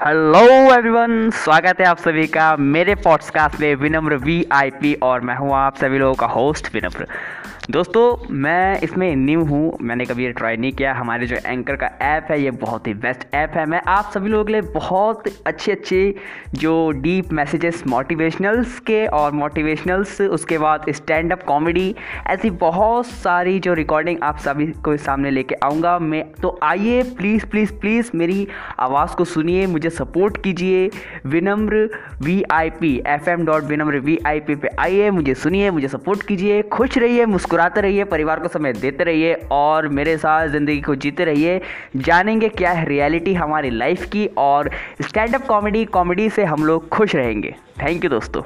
Hello everyone स्वागत है आप सभी का मेरे पॉडकास्ट में विनम्र वी आई पी और मैं हूँ आप सभी लोगों का होस्ट विनम्र। दोस्तों, मैं इसमें न्यू हूँ, मैंने कभी ये ट्राई नहीं किया। हमारे जो एंकर का ऐप है, ये बहुत ही बेस्ट ऐप है। मैं आप सभी लोगों के लिए बहुत अच्छे अच्छे जो डीप मैसेजेस मोटिवेशनल्स के और मोटिवेशनल्स उसके बाद स्टैंड अप कॉमेडी ऐसी बहुत सारी जो रिकॉर्डिंग आप सभी को सामने लेके आऊँगा। मैं तो आइए प्लीज़ प्लीज़ प्लीज़ मेरी आवाज़ को सुनिए। मुझे सपोर्ट कीजिए। Vinamra V I P F M dot Vinamra V I P पे आइए, मुझे सुनिए, मुझे सपोर्ट कीजिए। खुश रहिए, मुस्कुराते रहिए, परिवार को समय देते रहिए और मेरे साथ ज़िंदगी को जीते रहिए। जानेंगे क्या है रियलिटी हमारी लाइफ की और स्टैंड अप कॉमेडी कॉमेडी से हम लोग खुश रहेंगे। थैंक यू दोस्तों।